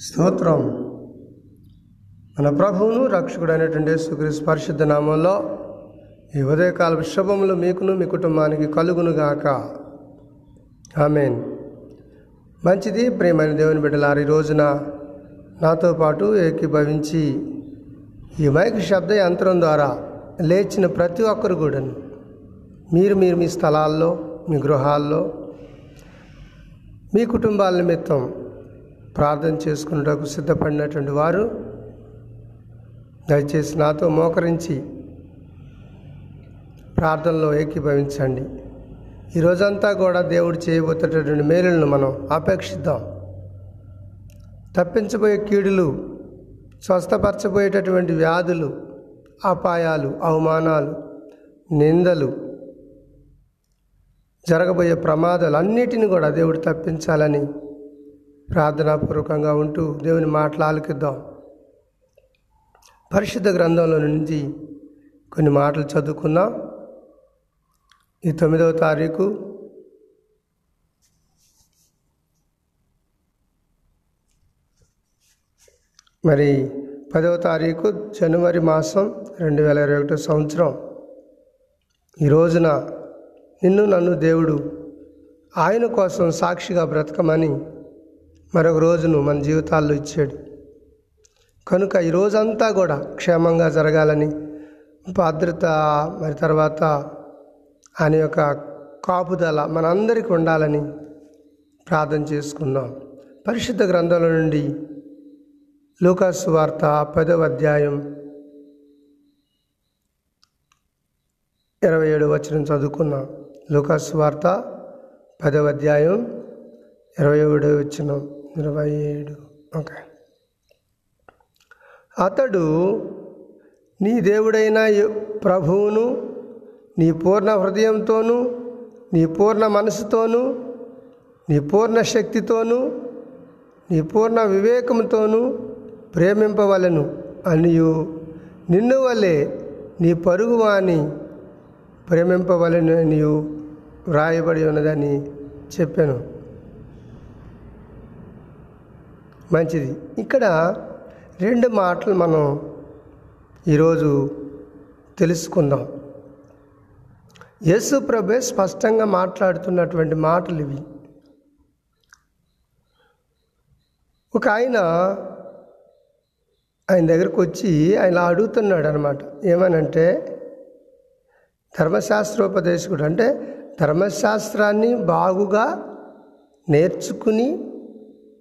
స్తోత్రం. మన ప్రభువును రక్షకుడు అయినటువంటి యేసుక్రీస్తు పరిశుద్ధ నామంలో ఈ ఉదయకాల శుభములు మీకును మీ కుటుంబానికి కలుగును గాక ఆమెన్. మంచిది ప్రేమైన దేవుని బిడ్డలారు ఈ రోజున నాతో పాటు ఏకీభవించి ఈ మైక్ శబ్ద యంత్రం ద్వారా లేచిన ప్రతి ఒక్కరు కూడాను మీరు మీరు మీ స్థలాల్లో మీ గృహాల్లో మీ కుటుంబాల నిమిత్తం ప్రార్థన చేసుకున్నటకు సిద్ధపడినటువంటి వారు దయచేసి నాతో మోకరించి ప్రార్థనలో ఏకీభవించండి. ఈ రోజంతా కూడా దేవుడు చేయబోతున్నటువంటి మేలులను మనం అపేక్షిద్దాం తప్పించబోయే కీడులు స్వస్థపరచబోయేటటువంటి వ్యాధులు అపాయాలు అవమానాలు నిందలు జరగబోయే ప్రమాదాలు అన్నిటిని కూడా దేవుడు తప్పించాలని ప్రార్థనాపూర్వకంగా ఉంటూ దేవుని మాటలు ఆలకిద్దాం. పరిశుద్ధ గ్రంథంలో నుంచి కొన్ని మాటలు చదువుకుందాం. ఈ తొమ్మిదవ తారీఖు మరి పదవ తారీఖు జనవరి మాసం రెండు వేల ఇరవై ఒకటో సంవత్సరం. ఈ రోజున నిన్ను నన్ను దేవుడు ఆయన కోసం సాక్షిగా బ్రతకమని మరొక రోజును మన జీవితాల్లో ఇచ్చాడు. కనుక ఈ రోజంతా కూడా క్షేమంగా జరగాలని భద్రత మరి తర్వాత ఆయన యొక్క కాపుదల మనందరికీ ఉండాలని ప్రార్థన చేసుకుందాం. పరిశుద్ధ గ్రంథాల నుండి లూకాసు వార్త పదవ అధ్యాయం ఇరవై ఏడు వచనం చదువుకున్నాం లూకాసు వార్త పదవ అధ్యాయం ఇరవై ఏడు వచ్చిన ఇరవై ఏడు ఓకే. అతడు నీ దేవుడైన ప్రభువును నీ పూర్ణ హృదయంతోనూ నీ పూర్ణ మనసుతోనూ నీ పూర్ణ శక్తితోనూ నీ పూర్ణ వివేకంతోనూ ప్రేమింపవలను అనియు. నిన్ను వలె నీ పరుగువాణి ప్రేమింపవలను అనియు. వ్రాయబడి ఉన్నదని చెప్పాను. మంచిది. ఇక్కడ రెండు మాటలు మనం ఈరోజు తెలుసుకుందాం. యేసు ప్రభే స్పష్టంగా మాట్లాడుతున్నటువంటి మాటలు ఇవి. ఒక ఆయన ఆయన దగ్గరకు వచ్చి ఆయన అడుగుతున్నాడు అనమాట ఏమనంటే ధర్మశాస్త్రోపదేశకుడు అంటే ధర్మశాస్త్రాన్ని బాగుగా నేర్చుకుని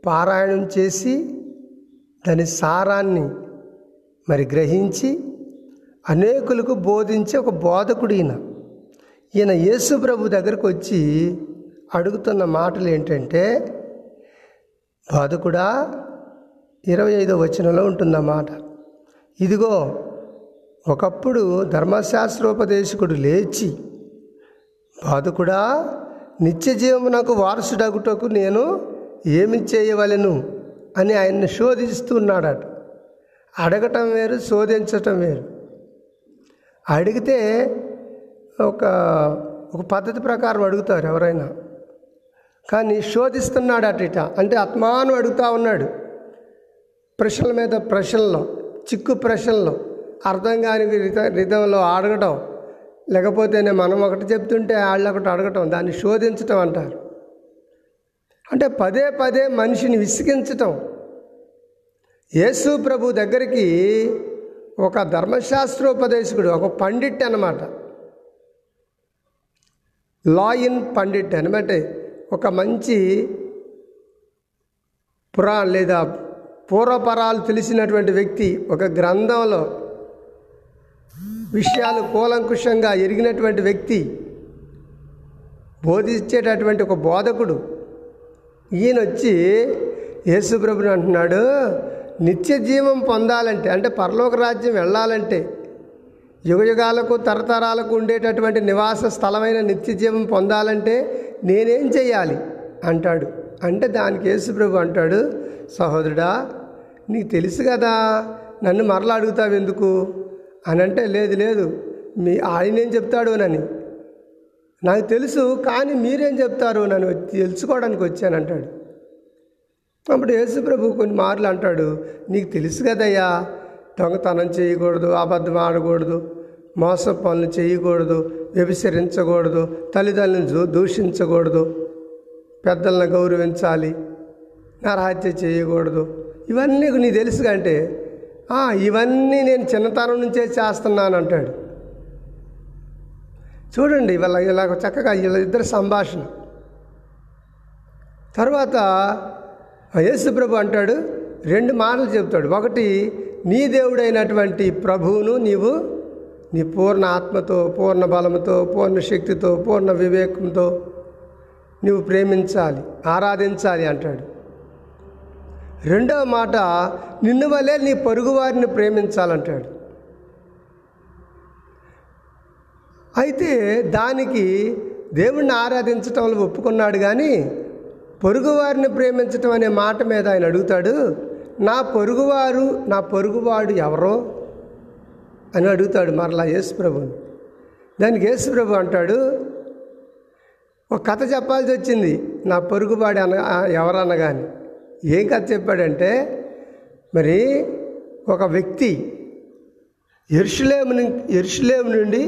పారాయణం చేసి దాని సారాన్ని మరి గ్రహించి అనేకులకు బోధించే ఒక బోధకుడు ఈయన. ఈయన యేసు ప్రభు దగ్గరకు వచ్చి అడుగుతున్న మాటలు ఏంటంటే బోధకుడా ఇరవై ఐదో వచనంలో ఉంటుందన్నమాట ఇదిగో ఒకప్పుడు ధర్మశాస్త్రోపదేశకుడు లేచి బాధకుడా నిత్య జీవమునకు వారసుడగుటకు నేను ఏమి చేయవలను అని ఆయన్ని శోధిస్తున్నాడట. అడగటం వేరు శోధించటం వేరు. అడిగితే ఒక ఒక పద్ధతి ప్రకారం అడుగుతారు ఎవరైనా. కానీ శోధిస్తున్నాడు అట ఇట. అంటే ఆత్మాను అడుగుతూ ఉన్నాడు. ప్రశ్నల మీద ప్రశ్నలు చిక్కు ప్రశ్నలు అర్థం కాని రిధంలో అడగటం. లేకపోతేనే మనం ఒకటి చెప్తుంటే వాళ్ళు ఒకటి అడగటం. దాన్ని శోధించటం అంటారు. అంటే పదే పదే మనిషిని విసిగించటం. యేసు ప్రభు దగ్గరికి ఒక ధర్మశాస్త్రోపదేశకుడు ఒక పండిట్ అనమాట లాయిన్ పండిట్ అనమాట ఒక మంచి పురా లేదా పూర్వపరాలు తెలిసినటువంటి వ్యక్తి ఒక గ్రంథంలో విషయాలు కూలంకుషంగా ఎరిగినటువంటి వ్యక్తి బోధించేటటువంటి ఒక బోధకుడు. ఈయన వచ్చి యేసుప్రభుని అంటున్నాడు నిత్య జీవం పొందాలంటే అంటే పరలోక రాజ్యం వెళ్ళాలంటే యుగయుగాలకు తరతరాలకు ఉండేటటువంటి నివాస స్థలమైన నిత్య జీవం పొందాలంటే నేనేం చేయాలి అంటాడు. అంటే దానికి యేసుప్రభు అంటాడు సహోదరుడా నీకు తెలుసు కదా నన్ను మరలా అడుగుతావు ఎందుకు అని అంటే లేదు లేదు మీ ఆయన ఏం చెప్తాడు నని నాకు తెలుసు కానీ మీరేం చెప్తారు? నన్ను తెలుసుకోవడానికి వచ్చానంటాడు అప్పుడు యేసుప్రభు కొన్ని మార్లు అంటాడు. నీకు తెలుసు కదయ్యా దొంగతనం చేయకూడదు అబద్ధం ఆడకూడదు మోస పనులు చేయకూడదు వ్యభిచరించకూడదు తల్లిదండ్రులను దూషించకూడదు పెద్దలను గౌరవించాలి నరహత్య చేయకూడదు. ఇవన్నీ నీకు తెలుసు అంటే ఇవన్నీ నేను చిన్నతనం నుంచే చేస్తున్నాను అంటాడు. చూడండి వాళ్ళ ఇలా చక్కగా వీళ్ళ ఇద్దరు సంభాషణ. తర్వాత యేసుప్రభు అంటాడు రెండు మాటలు చెప్తాడు ఒకటి నీ దేవుడైనటువంటి ప్రభువును నీవు నీ పూర్ణ ఆత్మతో పూర్ణ బలంతో పూర్ణ శక్తితో పూర్ణ వివేకంతో నువ్వు ప్రేమించాలి ఆరాధించాలి అంటాడు. రెండవ మాట నిన్ను వలే నీ పొరుగువారిని ప్రేమించాలంటాడు. అయితే దానికి దేవుణ్ణి ఆరాధించటంలో ఒప్పుకున్నాడు కానీ పొరుగువారిని ప్రేమించటం అనే మాట మీద ఆయన అడుగుతాడు నా పొరుగువారు నా పొరుగువాడు ఎవరో? అని అడుగుతాడు మరలా యేసుప్రభుని దానికి యేసుప్రభు అంటాడు ఒక కథ చెప్పాల్సి వచ్చింది నా పొరుగువాడు అన ఎవరన్నా కానీ ఏం కథ చెప్పాడంటే మరి ఒక వ్యక్తి ఎరుషులేము ఎరుషులేము నుండి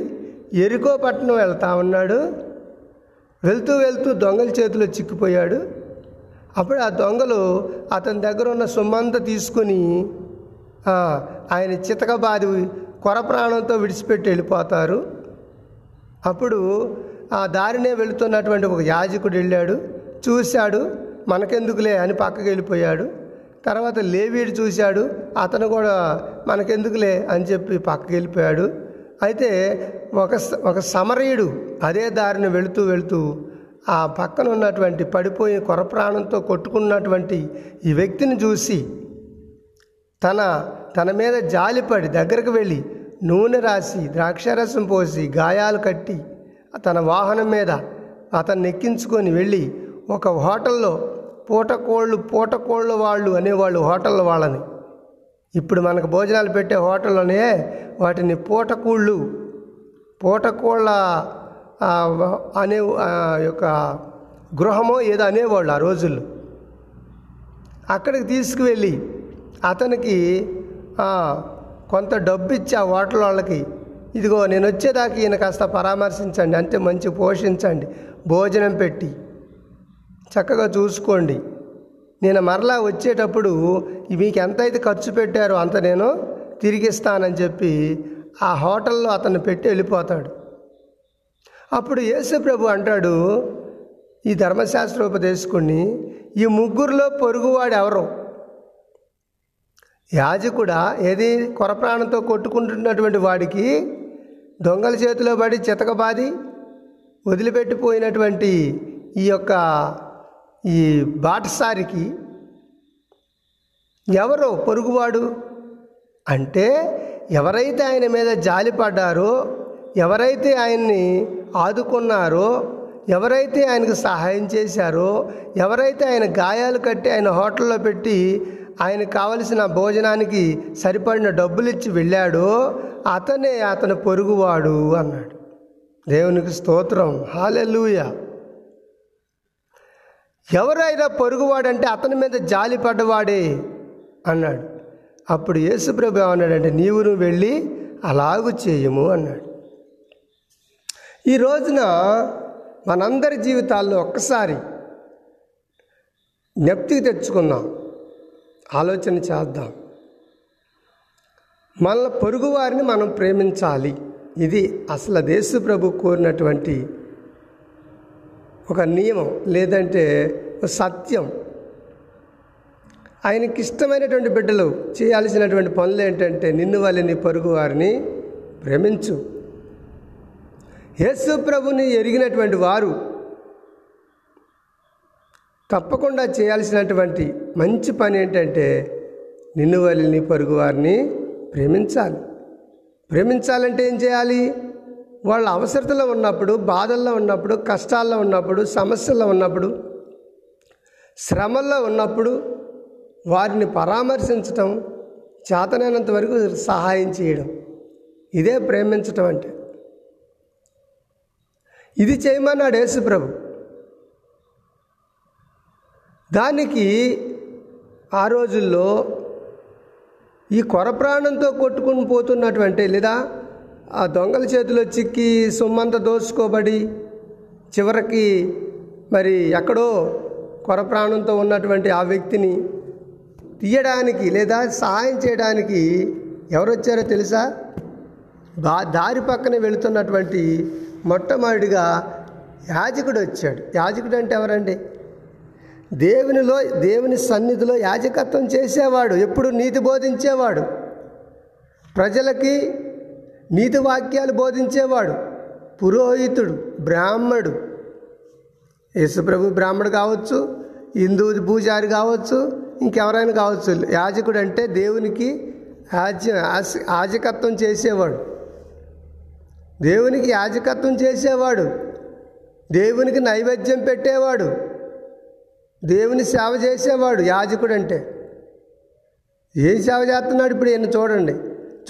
ఎరుకో పట్టణం వెళ్తా ఉన్నాడు. వెళ్తూ వెళ్తూ దొంగల చేతిలో చిక్కిపోయాడు. అప్పుడు ఆ దొంగలు అతని దగ్గర ఉన్న సొమ్మంతా తీసుకుని ఆయన చితకబాది కొర ప్రాణంతో విడిచిపెట్టి వెళ్ళిపోతారు. అప్పుడు ఆ దారినే వెళుతున్నటువంటి ఒక యాజకుడు వెళ్ళాడు. చూశాడు మనకెందుకులే అని పక్కకి వెళ్ళిపోయాడు. తర్వాత లేవీడు చూశాడు అతను కూడా మనకెందుకులే అని చెప్పి పక్కకి వెళ్ళిపోయాడు. అయితే ఒక స- ఒక సమరయుడు అదే దారిని వెళుతూ వెళుతూ ఆ పక్కన ఉన్నటువంటి పడిపోయిన కొరప్రాణంతో కొట్టుకున్నటువంటి ఈ వ్యక్తిని చూసి తన తన మీద జాలిపడి దగ్గరకు వెళ్ళి నూనె రాసి ద్రాక్షారసం పోసి గాయాలు కట్టి తన వాహనం మీద అతన్ని ఎక్కించుకొని వెళ్ళి ఒక హోటల్లో పూటకోళ్ళు పూటకోళ్ళు వాళ్ళు అనేవాళ్ళు హోటల్ వాళ్ళని ఇప్పుడు మనకు భోజనాలు పెట్టే హోటల్లోనే వాటిని పూటకూళ్ళు పూటకూళ్ళ అనే యొక్క గృహమో ఏదో అనేవాళ్ళు ఆ రోజుల్లో. అక్కడికి తీసుకువెళ్ళి అతనికి కొంత డబ్బు ఇచ్చి ఆ హోటల్ వాళ్ళకి ఇదిగో నేను వచ్చేదాకా ఈయన కాస్త పరామర్శించండి అంటే మంచి పోషించండి భోజనం పెట్టి చక్కగా చూసుకోండి. నేను మరలా వచ్చేటప్పుడు మీకు ఎంత అయితే ఖర్చు పెట్టారో అంత నేను తిరిగిస్తానని చెప్పి ఆ హోటల్లో అతన్ని పెట్టి వెళ్ళిపోతాడు. అప్పుడు యేసుప్రభు అంటాడు ఈ ధర్మశాస్త్రోపదేశకుడిని ఈ ముగ్గురులో పొరుగువాడు ఎవరు? యాజకుడా? ఏది కొరప్రాణంతో కొట్టుకుంటున్నటువంటి వాడికి దొంగల చేతిలో పడి చితకబాది వదిలిపెట్టిపోయినటువంటి ఈ యొక్క ఈ బాటసారికి ఎవరు పొరుగువాడు అంటే ఎవరైతే ఆయన మీద జాలిపడ్డారో ఎవరైతే ఆయన్ని ఆదుకున్నారో ఎవరైతే ఆయనకు సహాయం చేశారో ఎవరైతే ఆయన గాయాలు కట్టి ఆయన హోటల్లో పెట్టి ఆయనకు కావలసిన భోజనానికి సరిపడిన డబ్బులు ఇచ్చి వెళ్ళాడో అతనే అతని పొరుగువాడు అన్నాడు. దేవునికి స్తోత్రం. హాలెలూయా. ఎవరైనా పొరుగువాడంటే అతని మీద జాలి పడ్డవాడే అన్నాడు. అప్పుడు యేసుప్రభు ఏమన్నాడంటే నీవు నువ్వు వెళ్ళి అలాగు చేయము అన్నాడు. ఈ రోజున మనందరి జీవితాల్లో ఒక్కసారి జ్ఞప్తికి తెచ్చుకుందాం. ఆలోచన చేద్దాం. మన పొరుగువారిని మనం ప్రేమించాలి. ఇది అసలు దేశప్రభు కోరినటువంటి ఒక నియమం లేదంటే ఒక సత్యం. ఆయనకి ఇష్టమైనటువంటి బిడ్డలు చేయాల్సినటువంటి పనులు ఏంటంటే నిన్ను వాళ్ళని పరుగు వారిని ప్రేమించు యేసు ప్రభుని ఎరిగినటువంటి వారు తప్పకుండా చేయాల్సినటువంటి మంచి పని ఏంటంటే నిన్ను వాళ్ళని పరుగు వారిని ప్రేమించాలి ప్రేమించాలంటే ఏం చేయాలి? వాళ్ళ అవసరతలో ఉన్నప్పుడు బాధల్లో ఉన్నప్పుడు కష్టాల్లో ఉన్నప్పుడు సమస్యల్లో ఉన్నప్పుడు శ్రమల్లో ఉన్నప్పుడు వారిని పరామర్శించటం చేతనైనంత వరకు సహాయం చేయడం. ఇదే ప్రేమించటం అంటే. ఇది చేయమన్నాడు యేసుప్రభు. దానికి ఆ రోజుల్లో ఈ కొర ప్రాణంతో కొట్టుకుని పోతున్నటువంటి లేదా ఆ దొంగల చేతిలో చిక్కి సొమ్మంతా దోచుకోబడి చివరికి మరి ఎక్కడో కొర ప్రాణంతో ఉన్నటువంటి ఆ వ్యక్తిని తీయడానికి లేదా సహాయం చేయడానికి ఎవరు వచ్చారో తెలుసా? బా దారి పక్కన వెళుతున్నటువంటి మొట్టమొదటిగా యాజకుడు వచ్చాడు. యాజకుడు అంటే ఎవరండి? దేవునిలో దేవుని సన్నిధిలో యాజకత్వం చేసేవాడు. ఎప్పుడు నీతి బోధించేవాడు. ప్రజలకి నీతి వాక్యాలు బోధించేవాడు పురోహితుడు బ్రాహ్మడు. యేసుప్రభు బ్రాహ్మడు కావచ్చు హిందూ పూజారి కావచ్చు ఇంకెవరైనా కావచ్చు. యాజకుడు అంటే దేవునికి యాజ యాజకత్వం చేసేవాడు. దేవునికి యాజకత్వం చేసేవాడు. దేవునికి నైవేద్యం పెట్టేవాడు. దేవుని సేవ చేసేవాడు యాజకుడు అంటే ఏం సేవ చేస్తున్నాడు ఇప్పుడు ఈయన చూడండి.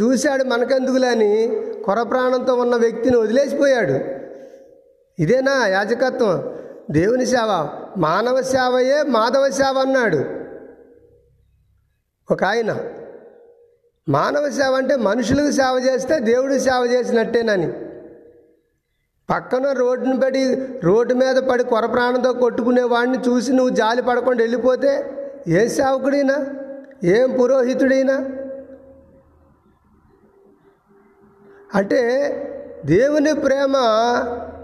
చూశాడు మనకెందుకులని కొర ప్రాణంతో ఉన్న వ్యక్తిని వదిలేసిపోయాడు. ఇదేనా యాజకత్వం? దేవుని సేవ మానవ సేవయే మాధవ సేవ అన్నాడు. ఒక ఆయన మానవ సేవ అంటే మనుషులకు సేవ చేస్తే దేవుడు సేవ చేసినట్టేనని. పక్కన రోడ్డుని పడి రోడ్డు మీద పడి కొర ప్రాణంతో కొట్టుకునే వాడిని చూసి నువ్వు జాలి పడకుండా వెళ్ళిపోతే ఏ సేవకుడైనా? ఏం పురోహితుడైనా? అంటే దేవుని ప్రేమ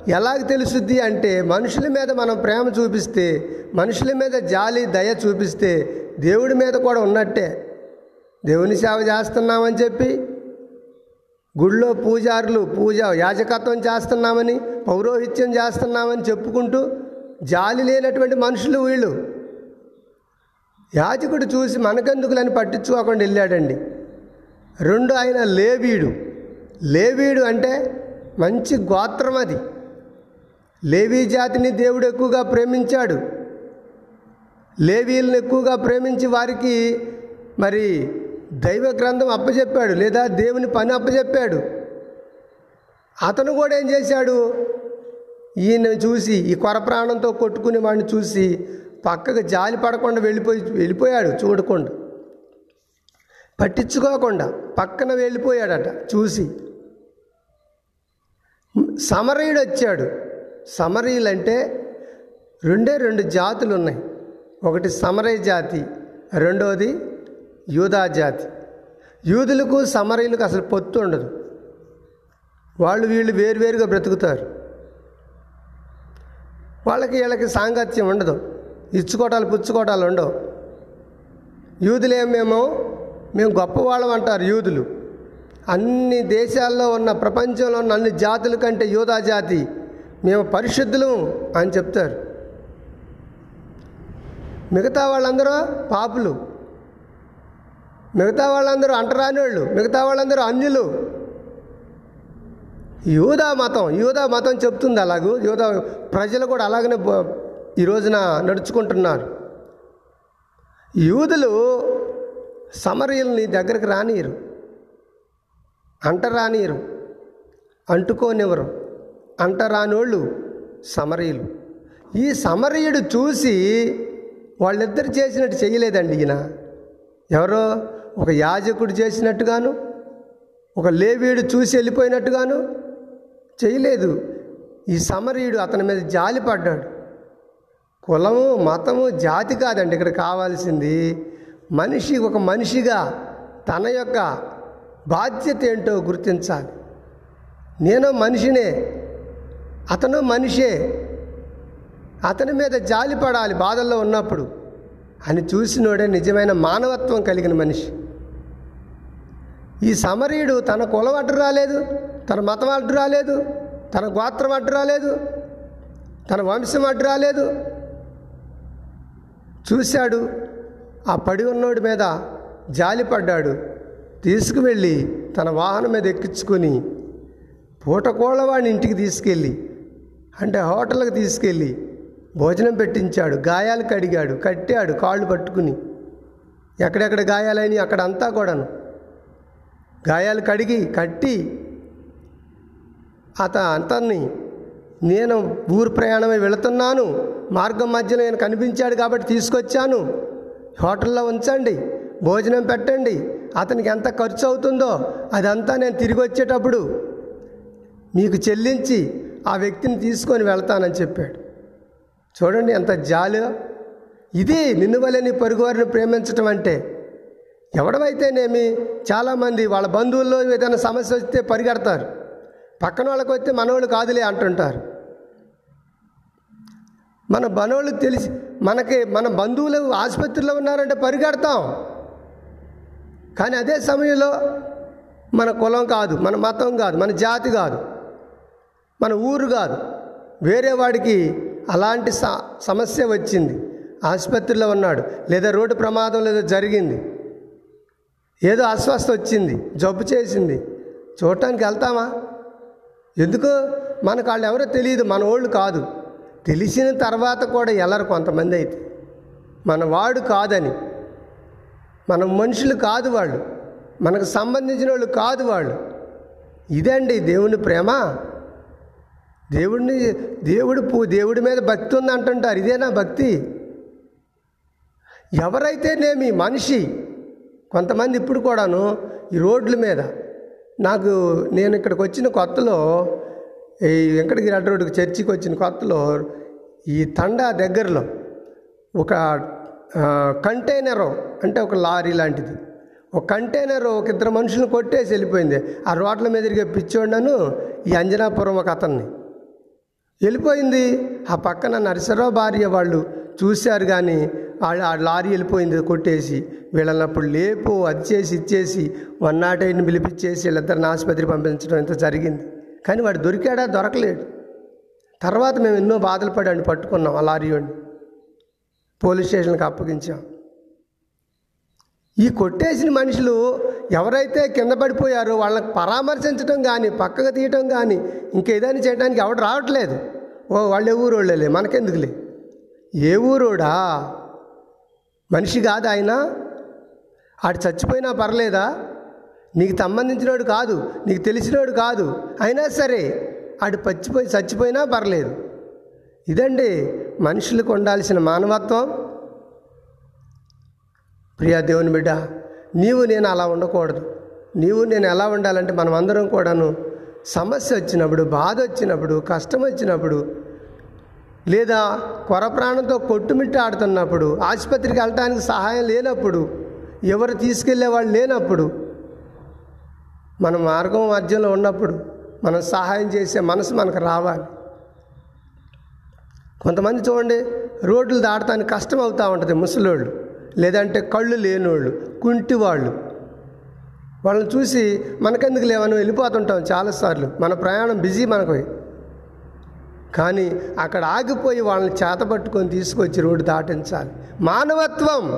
ఎలాగ తెలుసుద్ది అంటే మనుషుల మీద మనం ప్రేమ చూపిస్తే మనుషుల మీద జాలి దయ చూపిస్తే దేవుడి మీద కూడా ఉన్నట్టే. దేవుని సేవ చేస్తున్నామని చెప్పి గుళ్ళో పూజారులు పూజ యాజకత్వం చేస్తున్నామని పౌరోహిత్యం చేస్తున్నామని చెప్పుకుంటూ జాలి లేనటువంటి మనుషులు వీళ్ళు. యాజకుడు చూసి మనకెందుకులని పట్టించుకోకుండా వెళ్ళాడండి. రెండు ఆయన లేవీడు. లేవీడు అంటే మంచి గోత్రం అది. లేవీ జాతిని దేవుడు ఎక్కువగా ప్రేమించాడు. లేవీలను ఎక్కువగా ప్రేమించి వారికి మరి దైవ గ్రంథం అప్పచెప్పాడు లేదా దేవుని పని అప్పచెప్పాడు అతను కూడా ఏం చేశాడు? ఈయన చూసి ఈ కొర ప్రాణంతో కొట్టుకునే వాడిని చూసి పక్కకు జాలి పడకుండా వెళ్ళిపోయి వెళ్ళిపోయాడు చూడకుండా. పట్టించుకోకుండా పక్కన వెళ్ళిపోయాడట చూసి. సమరయుడు వచ్చాడు సమరయులు అంటే రెండే రెండు జాతులు ఉన్నాయి ఒకటి సమరయ జాతి రెండోది యూదా జాతి. యూదులకు సమరయులకు అసలు పొత్తు ఉండదు. వాళ్ళు వీళ్ళు వేరువేరుగా బ్రతుకుతారు. వాళ్ళకి వీళ్ళకి సాంగత్యం ఉండదు. ఇచ్చుకోవటాలు పుచ్చుకోవటాలు ఉండవు. యూదులేమేమో మేము గొప్పవాళ్ళం అంటారు యూదులు. అన్ని దేశాల్లో ఉన్న ప్రపంచంలో ఉన్న అన్ని జాతుల కంటే యూదా జాతి మేము పరిశుద్ధులం అని చెప్తారు. మిగతా వాళ్ళందరూ పాపులు. మిగతా వాళ్ళందరూ అంటరానివాళ్ళు. మిగతా వాళ్ళందరూ అన్యులు. యూదా మతం యూదా మతం చెప్తుంది అలాగూ. యూదా ప్రజలు కూడా అలాగనే ఈ రోజున నడుచుకుంటున్నారు. యూదులు సమరయుల్ని దగ్గరికి రానియరు అంటరానియరు అంటుకోనివ్వరు. అంటరానోళ్ళు సమరయులు. ఈ సమరయుడు చూసి వాళ్ళిద్దరు చేసినట్టు చేయలేదండి ఈయన. ఎవరో ఒక యాజకుడు చేసినట్టుగాను ఒక లేవీయుడు చూసి వెళ్ళిపోయినట్టుగాను చేయలేదు. ఈ సమరయుడు అతని మీద జాలిపడ్డాడు. కులము మతము జాతి కాదండి. ఇక్కడ కావాల్సింది మనిషి ఒక మనిషిగా తన యొక్క బాధ్యత ఏంటో గుర్తించాలి. నేను మనిషినే అతను మనిషే అతని మీద జాలి పడాలి బాధల్లో ఉన్నప్పుడు అని చూసినోడే నిజమైన మానవత్వం కలిగిన మనిషి. ఈ సమరీయుడు తన కులం అడ్డు రాలేదు తన మతం అడ్డు రాలేదు తన గోత్రం అడ్డు రాలేదు తన వంశం అడ్డు రాలేదు. చూశాడు ఆ పడి ఉన్నోడి మీద జాలిపడ్డాడు తీసుకువెళ్ళి తన వాహనం మీద ఎక్కించుకొని పూటకోళ్ళవాడిని ఇంటికి తీసుకెళ్ళి అంటే హోటల్కి తీసుకెళ్ళి భోజనం పెట్టించాడు గాయాలు కడిగాడు కట్టాడు కాళ్ళు పట్టుకుని. ఎక్కడెక్కడ గాయాలని అక్కడ అంతా కూడాను. గాయాలు కడిగి కట్టి అత అంతని నేను ఊరు ప్రయాణమై వెళుతున్నాను మార్గం మధ్యలో నేను కనిపించాడు కాబట్టి తీసుకొచ్చాను. హోటల్లో ఉంచండి. భోజనం పెట్టండి. అతనికి ఎంత ఖర్చు అవుతుందో అదంతా నేను తిరిగి వచ్చేటప్పుడు మీకు చెల్లించి ఆ వ్యక్తిని తీసుకొని వెళ్తానని చెప్పాడు. చూడండి ఎంత జాలిగా. ఇది నిన్ను వలె నీ పొరుగువారిని ప్రేమించటం అంటే ఎవడమైతేనేమి చాలామంది వాళ్ళ బంధువుల్లో ఏదైనా సమస్య వస్తే పరిగెడతారు. పక్కన వాళ్ళకి వస్తే మనోళ్ళు కాదులే అంటుంటారు. మన మనోళ్ళు తెలిసి మనకి మన బంధువులు ఆసుపత్రిలో ఉన్నారంటే పరిగెడతాం. కానీ అదే సమయంలో మన కులం కాదు మన మతం కాదు మన జాతి కాదు మన ఊరు కాదు. వేరే వాడికి అలాంటి స సమస్య వచ్చింది. ఆసుపత్రిలో ఉన్నాడు. లేదా రోడ్డు ప్రమాదం లేదా జరిగింది. ఏదో అస్వస్థ వచ్చింది జబ్బు చేసింది. చూడటానికి వెళ్తామా? ఎందుకు? మనకు వాళ్ళు ఎవరో తెలియదు మన వాళ్ళు కాదు. తెలిసిన తర్వాత కూడా వెళ్ళరు కొంతమంది అయితే. మన వాడు కాదని. మనం మనుషులు కాదు వాళ్ళు. మనకు సంబంధించిన వాళ్ళు కాదు వాళ్ళు. ఇదండి దేవుని ప్రేమ. దేవుడిని దేవుడు పూ దేవుడి మీద భక్తి ఉంది అంటుంటారు. ఇదేనా భక్తి? ఎవరైతేనేమి మనిషి కొంతమంది ఇప్పుడు కూడాను ఈ రోడ్ల మీద. నాకు నేను ఇక్కడికి వచ్చిన కొత్తలో ఈ వెంకటగిరి అడ్డ రోడ్డుకి చర్చికి వచ్చిన కొత్తలో ఈ తండా దగ్గరలో ఒక కంటైనరు అంటే ఒక లారీ లాంటిది. ఒక కంటైనర్ ఒక ఇద్దరు మనుషులు కొట్టేసి వెళ్ళిపోయింది. ఆ రోడ్ల మీద తిరిగే పిచ్చోడినను ఈ అంజనాపురం ఒక అతన్ని. వెళ్ళిపోయింది. ఆ పక్కన నరసరావు భార్య వాళ్ళు చూశారు కానీ వాళ్ళు ఆ లారీ వెళ్ళిపోయింది కొట్టేసి. వీళ్ళని అప్పుడు లేపు అది చేసి ఇచ్చేసి వన్ నాట్ ఎయిట్ని పిలిపించేసి వీళ్ళిద్దరిని ఆసుపత్రికి పంపించడం ఇంత జరిగింది. కానీ వాడు దొరికాడా? దొరకలేడు. తర్వాత మేము ఎన్నో బాధలు పడి పట్టుకున్నాం ఆ లారీ వాడిని. పోలీస్ స్టేషన్కి అప్పగించాం. ఈ కొట్టేసిన మనుషులు ఎవరైతే కింద పడిపోయారో వాళ్ళని పరామర్శించడం కానీ పక్కకు తీయటం కానీ ఇంకేదైనా చేయడానికి ఎవడు రావట్లేదు. ఓ వాళ్ళు ఏ ఊరోళ్ళే మనకెందుకులే? ఏ ఊరోడా? మనిషి కాదు ఆయన. ఆడు చచ్చిపోయినా పర్లేదా? నీకు సంబంధించినోడు కాదు నీకు తెలిసినోడు కాదు. అయినా సరే ఆడు పచ్చిపోయి చచ్చిపోయినా పర్లేదు. ఇదండి మనుషులకు ఉండాల్సిన మానవత్వం. ప్రియా దేవుని బిడ్డ నీవు నేను అలా ఉండకూడదు. నీవు నేను ఎలా ఉండాలంటే మనం అందరం కూడాను సమస్య వచ్చినప్పుడు బాధ వచ్చినప్పుడు కష్టం వచ్చినప్పుడు లేదా కొర ప్రాణంతో కొట్టుమిట్ట ఆడుతున్నప్పుడు ఆసుపత్రికి వెళ్ళటానికి సహాయం లేనప్పుడు ఎవరు తీసుకెళ్ళే వాళ్ళు లేనప్పుడు మన మార్గం మధ్యలో ఉన్నప్పుడు మనం సహాయం చేసే మనసు మనకు రావాలి. కొంతమంది చూడండి రోడ్లు దాటడానికి కష్టం అవుతూ ఉంటుంది ముసలోళ్ళు. లేదంటే కళ్ళు లేనోళ్ళు కుంటి వాళ్ళు వాళ్ళని చూసి మనకెందుకు లేవని వెళ్ళిపోతుంటాం చాలాసార్లు. మన ప్రయాణం బిజీ మనకు. కానీ అక్కడ ఆగిపోయి వాళ్ళని చేత పట్టుకొని తీసుకొచ్చి రోడ్డు దాటించాలి. మానవత్వం.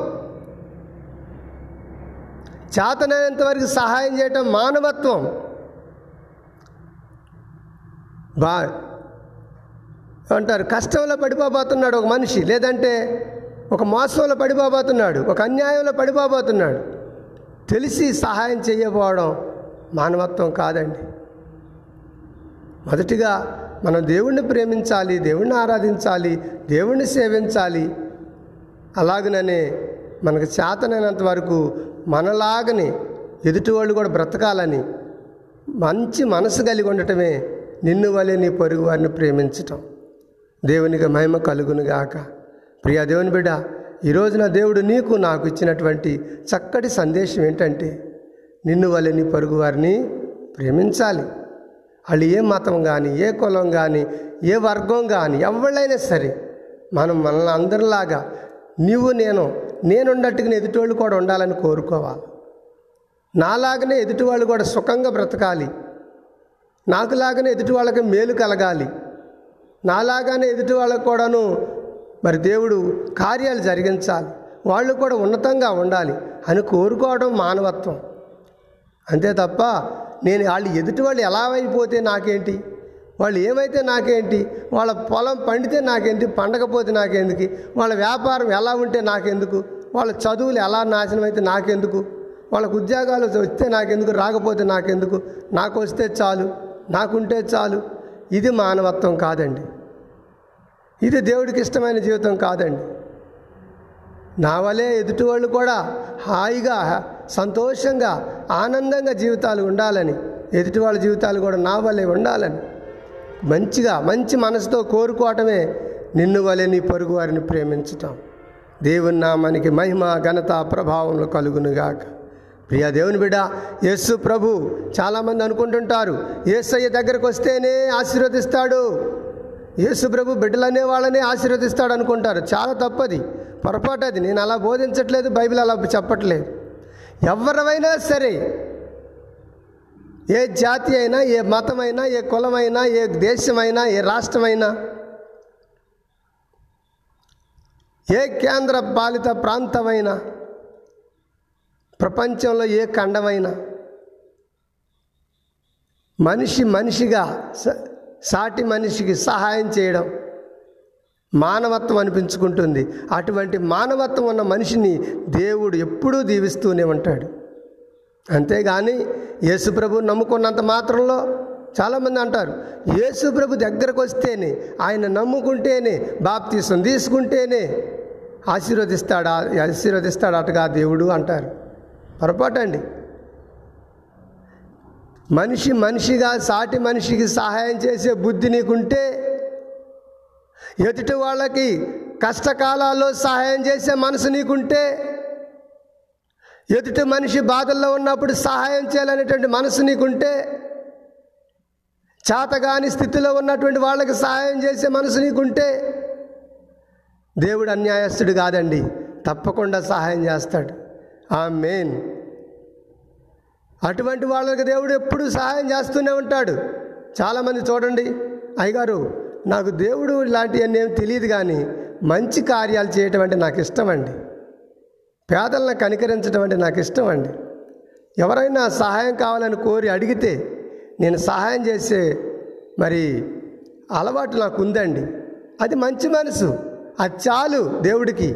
చేతనైనంత వరకు సహాయం చేయటం మానవత్వం. బా అంటారు కష్టంలో పడిపోబోతున్నాడు ఒక మనిషి లేదంటే ఒక మోసంలో పడిపోబోతున్నాడు ఒక అన్యాయంలో పడిపోబోతున్నాడు. తెలిసి సహాయం చేయకపోవడం మానవత్వం కాదండి. మొదటిగా మనం దేవుణ్ణి ప్రేమించాలి దేవుణ్ణి ఆరాధించాలి దేవుణ్ణి సేవించాలి. అలాగననే మనకు చేతనైనంత వరకు మనలాగనే ఎదుటి వాళ్ళు కూడా బ్రతకాలని మంచి మనసు కలిగి ఉండటమే నిన్ను వలె నీ పొరుగు వారిని ప్రేమించటం. దేవునికి మహిమ కలుగునుగాక ప్రియా దేవుని బిడ్డ ఈరోజున దేవుడు నీకు నాకు ఇచ్చినటువంటి చక్కటి సందేశం ఏంటంటే నిన్ను వలె నీ వారిని ప్రేమించాలి. వాళ్ళు ఏ మతం కానీ ఏ కులం కానీ ఏ వర్గం కానీ ఎవళ్ళైనా సరే మనం మనల్ని అందరిలాగా నీవు నేను నేనున్నట్టుగా ఎదుటోళ్ళు కూడా ఉండాలని కోరుకోవాలి. నాలాగనే ఎదుటి వాళ్ళు కూడా సుఖంగా బ్రతకాలి. నాకులాగానే ఎదుటి వాళ్ళకి మేలు కలగాలి. నాలాగానే ఎదుటి వాళ్ళకు కూడాను మరి దేవుడు కార్యాలు జరిగించాలి. వాళ్ళు కూడా ఉన్నతంగా ఉండాలి అని కోరుకోవడం మానవత్వం. అంతే తప్ప నేను వాళ్ళు ఎదుటి వాళ్ళు ఎలా అయిపోతే నాకేంటి? వాళ్ళు ఏమైతే నాకేంటి? వాళ్ళ పొలం పండితే నాకేంటి? పండకపోతే నాకెందుకు? వాళ్ళ వ్యాపారం ఎలా ఉంటే నాకెందుకు? వాళ్ళ చదువులు ఎలా నాశనం అయితే నాకెందుకు? వాళ్ళకు ఉద్యోగాలు వస్తే నాకెందుకు? రాకపోతే నాకెందుకు? నాకు వస్తే చాలు నాకుంటే చాలు. ఇది మానవత్వం కాదండి. ఇది దేవుడికి ఇష్టమైన జీవితం కాదండి. నా వలే ఎదుటి వాళ్ళు కూడా హాయిగా సంతోషంగా ఆనందంగా జీవితాలు ఉండాలని ఎదుటి వాళ్ళ జీవితాలు కూడా నా వలే ఉండాలని మంచిగా మంచి మనసుతో కోరుకోవటమే నిన్ను వలె నీ పొరుగు వారిని ప్రేమించటం. దేవుని నామానికి మహిమ ఘనత ప్రభావంలో కలుగునుగాక. ప్రియా దేవుని బిడ్డ యేసు ప్రభు చాలామంది అనుకుంటుంటారు ఏసయ్య దగ్గరకు వస్తేనే ఆశీర్వదిస్తాడు. యేసు ప్రభు బిడ్డలనే వాళ్ళనే ఆశీర్వదిస్తాడు అనుకుంటారు. చాలా తప్పది. పొరపాటు అది. నేను అలా బోధించట్లేదు బైబిల్ అలా చెప్పట్లేదు. ఎవరివైనా సరే ఏ జాతి అయినా ఏ మతమైనా ఏ కులమైనా ఏ దేశమైనా ఏ రాష్ట్రమైనా ఏ కేంద్ర పాలిత ప్రాంతమైనా ప్రపంచంలో ఏ ఖండమైనా మనిషి మనిషిగా స- సాటి మనిషికి సహాయం చేయడం మానవత్వం అనిపించుకుంటుంది. అటువంటి మానవత్వం ఉన్న మనిషిని దేవుడు ఎప్పుడూ దీవిస్తూనే ఉంటాడు. అంతేగాని యేసుప్రభు నమ్ముకున్నంత మాత్రంలో చాలామంది అంటారు యేసుప్రభు దగ్గరకు వస్తేనే ఆయన నమ్ముకుంటేనే బాప్తీసం తీసుకుంటేనే ఆశీర్వదిస్తాడా ఆశీర్వదిస్తాడటగా దేవుడు అంటారు. పొరపాటు అండి మనిషి మనిషిగా సాటి మనిషికి సహాయం చేసే బుద్ధి నీకుంటే ఎదుటి వాళ్ళకి కష్టకాలాల్లో సహాయం చేసే మనసు నీకుంటే ఎదుటి మనిషి బాధల్లో ఉన్నప్పుడు సహాయం చేయాలనేటువంటి మనసు నీకుంటే చేతగాని స్థితిలో ఉన్నటువంటి వాళ్ళకి సహాయం చేసే మనసు నీకుంటే దేవుడు అన్యాయస్తుడు కాదండి. తప్పకుండా సహాయం చేస్తాడు. ఆ మెయిన్ అటువంటి వాళ్ళకి దేవుడు ఎప్పుడు సహాయం చేస్తూనే ఉంటాడు. చాలామంది చూడండి అయ్యగారు నాకు దేవుడు ఇలాంటివన్నీ ఏం తెలియదు కానీ మంచి కార్యాలు చేయటం అంటే నాకు ఇష్టం అండి పేదలను కనికరించడం అంటే నాకు ఇష్టం అండి ఎవరైనా సహాయం కావాలని కోరి అడిగితే నేను సహాయం చేసే మరి అలవాటు నాకు ఉందండి. అది మంచి మనసు అది చాలు దేవుడికి.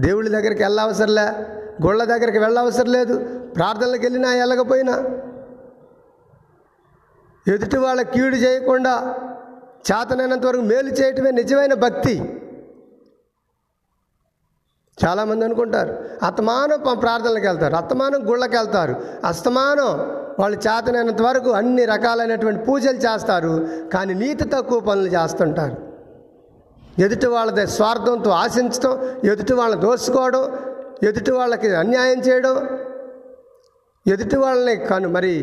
దేవుడి దగ్గరికి వెళ్ళవసరంలే గుళ్ళ దగ్గరికి వెళ్ళవసరం లేదు ప్రార్థనలకు వెళ్ళినా వెళ్ళకపోయినా ఎదుటి వాళ్ళ కీడు చేయకుండా చేతనైనంత వరకు మేలు చేయటమే నిజమైన భక్తి. చాలామంది అనుకుంటారు అత్తమానం ప- ప్రార్థనలకు వెళ్తారు అత్తమానం గుళ్ళకి వెళ్తారు అస్తమానం వాళ్ళు చేతనైనంత వరకు అన్ని రకాలైనటువంటి పూజలు చేస్తారు కానీ నీతి తక్కువ పనులు చేస్తుంటారు. ఎదుటి వాళ్ళ స్వార్థంతో ఆశించడం ఎదుటి వాళ్ళని దోసుకోవడం ఎదుటి వాళ్ళకి అన్యాయం చేయడం ఎదుటి వాళ్ళని కను మరి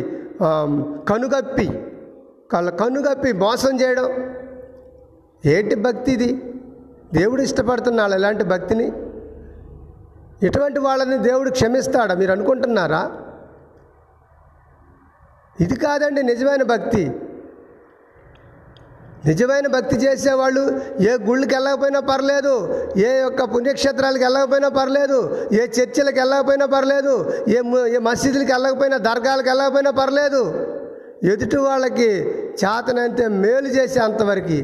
కనుగప్పి వాళ్ళ కనుగప్పి మోసం చేయడం. ఏంటి భక్తి ఇది? దేవుడు ఇష్టపడుతున్నాడు ఎలాంటి భక్తిని? ఇటువంటి వాళ్ళని దేవుడు క్షమిస్తాడా? మీరు అనుకుంటున్నారా? ఇది కాదండి నిజమైన భక్తి. నిజమైన భక్తి చేసేవాళ్ళు ఏ గుళ్ళకి వెళ్ళకపోయినా పర్లేదు ఏ యొక్క పుణ్యక్షేత్రాలకు వెళ్ళకపోయినా పర్లేదు ఏ చర్చిలకు వెళ్ళకపోయినా పర్లేదు ఏ ఏ మసీదులకు వెళ్ళకపోయినా దర్గాలకు వెళ్ళకపోయినా పర్లేదు. ఎదుటి వాళ్ళకి చేతనంతే మేలు చేసే అంతవరకు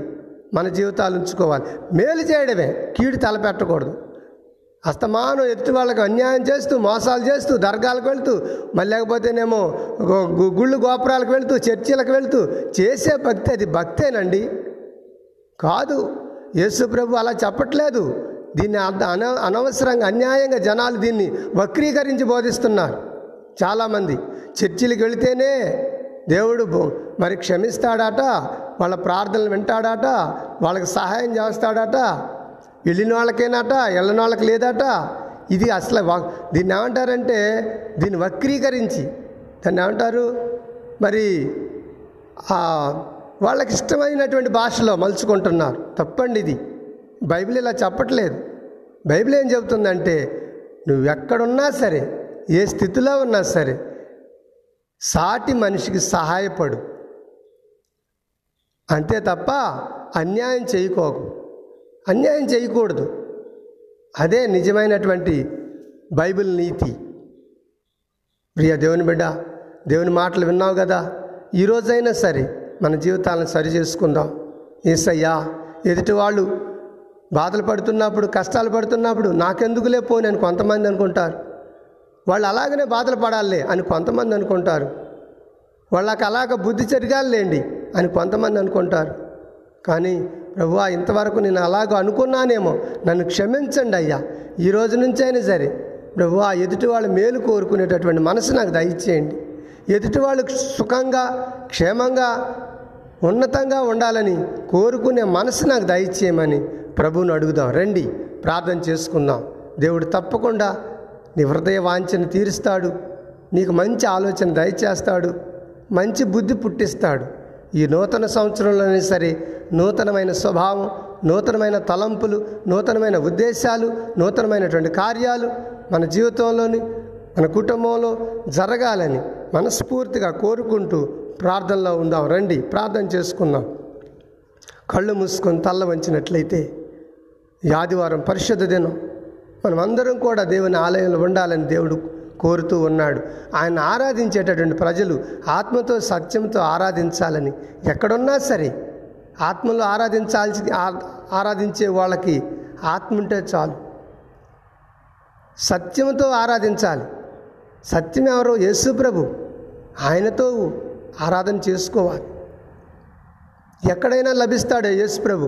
మన జీవితాలు ఉంచుకోవాలి. మేలు చేయడమే కీడు తలపెట్టకూడదు. అస్తమానం ఎత్తి వాళ్ళకి అన్యాయం చేస్తూ మోసాలు చేస్తూ దర్గాలకు వెళ్తూ మళ్ళీ లేకపోతేనేమో గుళ్ళు గోపురాలకు వెళ్తూ చర్చిలకు వెళ్తూ చేసే భక్తి అది భక్తేనండి. కాదు యేసు ప్రభు అలా చెప్పట్లేదు. దీన్ని అన అనవసరంగా అన్యాయంగా జనాలు దీన్ని వక్రీకరించి బోధిస్తున్నారు చాలామంది. చర్చిలకు వెళితేనే దేవుడు మరి క్షమిస్తాడట వాళ్ళ ప్రార్థనలు వింటాడట వాళ్ళకి సహాయం చేస్తాడట వెళ్ళిన వాళ్ళకేనట వెళ్ళిన వాళ్ళకి లేదట. ఇది అసలు దీన్ని ఏమంటారంటే దీన్ని వక్రీకరించి. దాన్ని ఏమంటారు? మరి వాళ్ళకి ఇష్టమైనటువంటి భాషలో మలుచుకుంటున్నారు. తప్పండి ఇది. బైబిల్ ఇలా చెప్పట్లేదు. బైబిల్ ఏం చెబుతుందంటే నువ్వు ఎక్కడున్నా సరే ఏ స్థితిలో ఉన్నా సరే సాటి మనిషికి సహాయపడు. అంతే తప్ప అన్యాయం చేయకోకు. అన్యాయం చేయకూడదు. అదే నిజమైనటువంటి బైబిల్ నీతి. ప్రియ దేవుని బిడ్డ దేవుని మాటలు విన్నావు కదా? ఈ రోజైనా సరే మన జీవితాలను సరి చేసుకుందాం. ఏసయ్యా ఎదుటి వాళ్ళు బాధలు పడుతున్నప్పుడు కష్టాలు పడుతున్నప్పుడు నాకెందుకులే పోని అని కొంతమంది అనుకుంటారు. వాళ్ళు అలాగనే బాధలు పడాలే అని కొంతమంది అనుకుంటారు. వాళ్ళకి అలాగ బుద్ధి చెరిగాలేండి అని కొంతమంది అనుకుంటారు. కానీ ప్రభు ఇంతవరకు నేను అలాగ అనుకున్నానేమో. నన్ను క్షమించండి అయ్యా. ఈ రోజు నుంచైనా సరే ప్రభు ఎదుటి వాళ్ళ మేలు కోరుకునేటటువంటి మనసు నాకు దయచేయండి. ఎదుటి వాళ్ళు సుఖంగా క్షేమంగా ఉన్నతంగా ఉండాలని కోరుకునే మనసు నాకు దయచేయమని ప్రభువును అడుగుదాం. రండి ప్రార్థన చేసుకుందాం. దేవుడు తప్పకుండా నీ హృదయ వాంఛను తీరుస్తాడు. నీకు మంచి ఆలోచన దయచేస్తాడు. మంచి బుద్ధి పుట్టిస్తాడు. ఈ నూతన సంవత్సరంలోనే సరే నూతనమైన స్వభావం నూతనమైన తలంపులు నూతనమైన ఉద్దేశాలు నూతనమైనటువంటి కార్యాలు మన జీవితంలోని మన కుటుంబంలో జరగాలని మనస్ఫూర్తిగా కోరుకుంటూ ప్రార్థనలో ఉందాం. రండి ప్రార్థన చేసుకుందాం. కళ్ళు మూసుకొని తల్ల వంచినట్లయితే ఈ ఆదివారం పరిశుద్ధ దినం. మనం అందరం కూడా దేవుని ఆలయంలో ఉండాలని దేవుడు కోరుతూ ఉన్నాడు. ఆయన ఆరాధించేటటువంటి ప్రజలు ఆత్మతో సత్యంతో ఆరాధించాలని ఎక్కడున్నా సరే ఆత్మలో ఆరాధించాల్సి ఆరాధించే వాళ్ళకి ఆత్మ ఉంటే చాలు. సత్యంతో ఆరాధించాలి. సత్యం ఎవరో? యేసు ప్రభు. ఆయనతో ఆరాధన చేసుకోవాలి. ఎక్కడైనా లభిస్తాడు యేసు ప్రభు.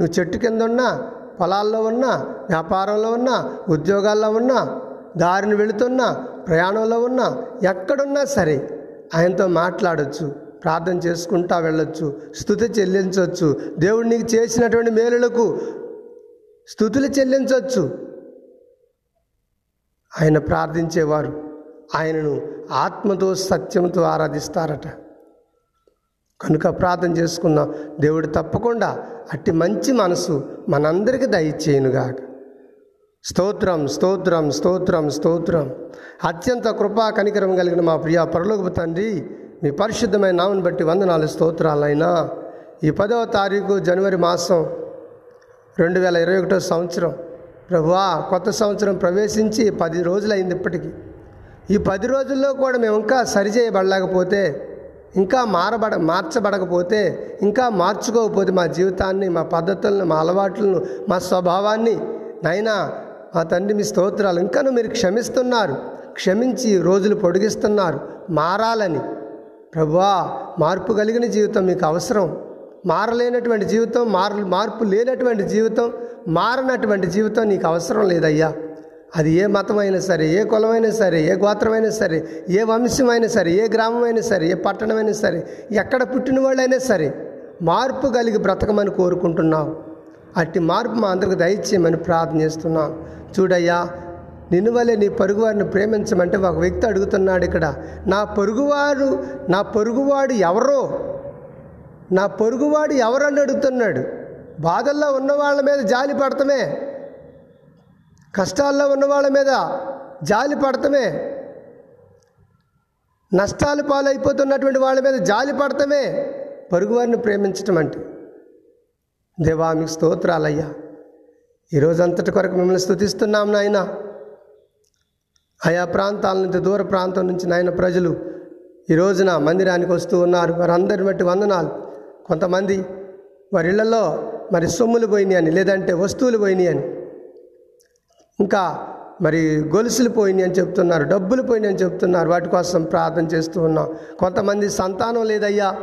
నువ్వు చెట్టు కింద ఉన్నా పొలాల్లో ఉన్నా వ్యాపారంలో ఉన్నా ఉద్యోగాల్లో ఉన్నా దారిని వెళుతున్నా ప్రయాణంలో ఉన్నా ఎక్కడున్నా సరే ఆయనతో మాట్లాడచ్చు ప్రార్థన చేసుకుంటా వెళ్ళొచ్చు స్థుతి చెల్లించవచ్చు దేవుడు నీకు చేసినటువంటి మేలులకు స్థుతులు చెల్లించవచ్చు ఆయన ప్రార్థించేవారు ఆయనను ఆత్మతో సత్యంతో ఆరాధిస్తారట. కనుక ప్రార్థన చేసుకుందాం. దేవుడు తప్పకుండా అట్టి మంచి మనసు మనందరికీ దయచేయునుగాక. స్తోత్రం స్తోత్రం స్తోత్రం స్తోత్రం. అత్యంత కృపా కనికరం కలిగిన మా ప్రియ పరలోకపు తండ్రి మీ పరిశుద్ధమైన నామని బట్టి వందనాలు స్తోత్రాలైనా. ఈ పదవ తారీఖు జనవరి మాసం రెండు వేల ఇరవై ఒకటో సంవత్సరం. ప్రభువా కొత్త సంవత్సరం ప్రవేశించి పది రోజులైంది ఇప్పటికీ. ఈ పది రోజుల్లో కూడా మేము ఇంకా సరిచేయబడలేకపోతే ఇంకా మారబడ మార్చబడకపోతే ఇంకా మార్చుకోకపోతే మా జీవితాన్ని మా పద్ధతులను మా అలవాట్లను మా స్వభావాన్ని నైనా మా తండ్రి మీ స్తోత్రాలు ఇంకాను మీరు క్షమిస్తున్నారు. క్షమించి రోజులు పొడిగిస్తున్నారు. మారాలని. ప్రభువా మార్పు కలిగిన జీవితం మీకు అవసరం. మారలేనటువంటి జీవితం మార మార్పు లేనటువంటి జీవితం మారనటువంటి జీవితం నీకు అవసరం లేదయ్యా. అది ఏ మతమైనా సరే ఏ కులమైనా సరే ఏ గోత్రమైనా సరే ఏ వంశమైనా సరే ఏ గ్రామమైనా సరే ఏ పట్టణమైనా సరే ఎక్కడ పుట్టిన వాళ్ళైనా సరే మార్పు కలిగి బ్రతకమని కోరుకుంటున్నావు అట్టి మార్పు మా అందరికి దయచేయమని ప్రార్థన చేస్తున్నాం. చూడయ్యా నిన్ను వల్లే నీ పొరుగువారిని ప్రేమించమంటే ఒక వ్యక్తి అడుగుతున్నాడు ఇక్కడ. నా పొరుగువారు నా పొరుగువాడు ఎవరో నా పొరుగువాడు ఎవరని అడుగుతున్నాడు. బాధల్లో ఉన్న వాళ్ళ మీద జాలి పడటమే కష్టాల్లో ఉన్న వాళ్ళ మీద జాలి పడటమే నష్టాలు పాలైపోతున్నటువంటి వాళ్ళ మీద జాలి పడటమే పొరుగువారిని ప్రేమించటం అంటే. దేవా మీకు స్తోత్రాలయ్యా. ఈరోజు అంతటి కొరకు మిమ్మల్ని స్థుతిస్తున్నాం నాయన. ఆయా ప్రాంతాల నుంచి దూర ప్రాంతం నుంచి నాయన ప్రజలు ఈ రోజున మందిరానికి వస్తూ ఉన్నారు. వారందరిని బట్టి వందనాలు. కొంతమంది వారి ఇళ్ళలో మరి సొమ్ములు పోయినాయి అని లేదంటే వస్తువులు పోయినాయి అని ఇంకా మరి గొలుసులు పోయినాయి అని చెప్తున్నారు డబ్బులు పోయినాయి అని చెప్తున్నారు. వాటి కోసం ప్రార్థన చేస్తూ ఉన్నాం. కొంతమంది సంతానం లేదయ్యా.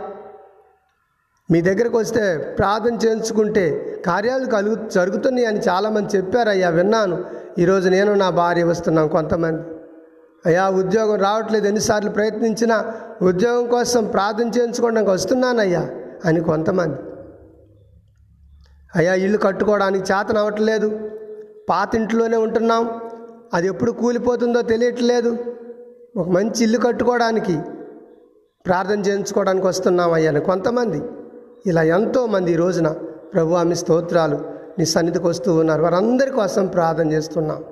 మీ దగ్గరకు వస్తే ప్రార్థన చేయించుకుంటే కార్యాలు కలుగు జరుగుతున్నాయి అని చాలామంది చెప్పారయ్యా విన్నాను. ఈరోజు నేను నా భార్య వస్తున్నాం కొంతమంది. అయ్యా ఉద్యోగం రావట్లేదు ఎన్నిసార్లు ప్రయత్నించినా ఉద్యోగం కోసం ప్రార్థన చేయించుకోవడానికి వస్తున్నానయ్యా అని కొంతమంది. అయ్యా ఇల్లు కట్టుకోవడానికి చేతనవ్వట్లేదు పాత ఇంట్లోనే ఉంటున్నాం. అది ఎప్పుడు కూలిపోతుందో తెలియట్లేదు. ఒక మంచి ఇల్లు కట్టుకోవడానికి ప్రార్థన చేయించుకోవడానికి వస్తున్నాం అయ్యాను కొంతమంది. ఇలా ఎంతోమంది ఈ రోజున ప్రభు ఆమె స్తోత్రాలు నీ సన్నిధికి వస్తూ ఉన్నారు. వారందరి కోసం ప్రార్థన చేస్తున్నాం.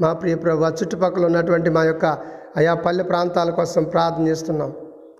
మా ప్రియ ప్రభు ఆ చుట్టుపక్కల ఉన్నటువంటి మా యొక్క ఆయా పల్లె ప్రాంతాల కోసం ప్రార్థన చేస్తున్నాం.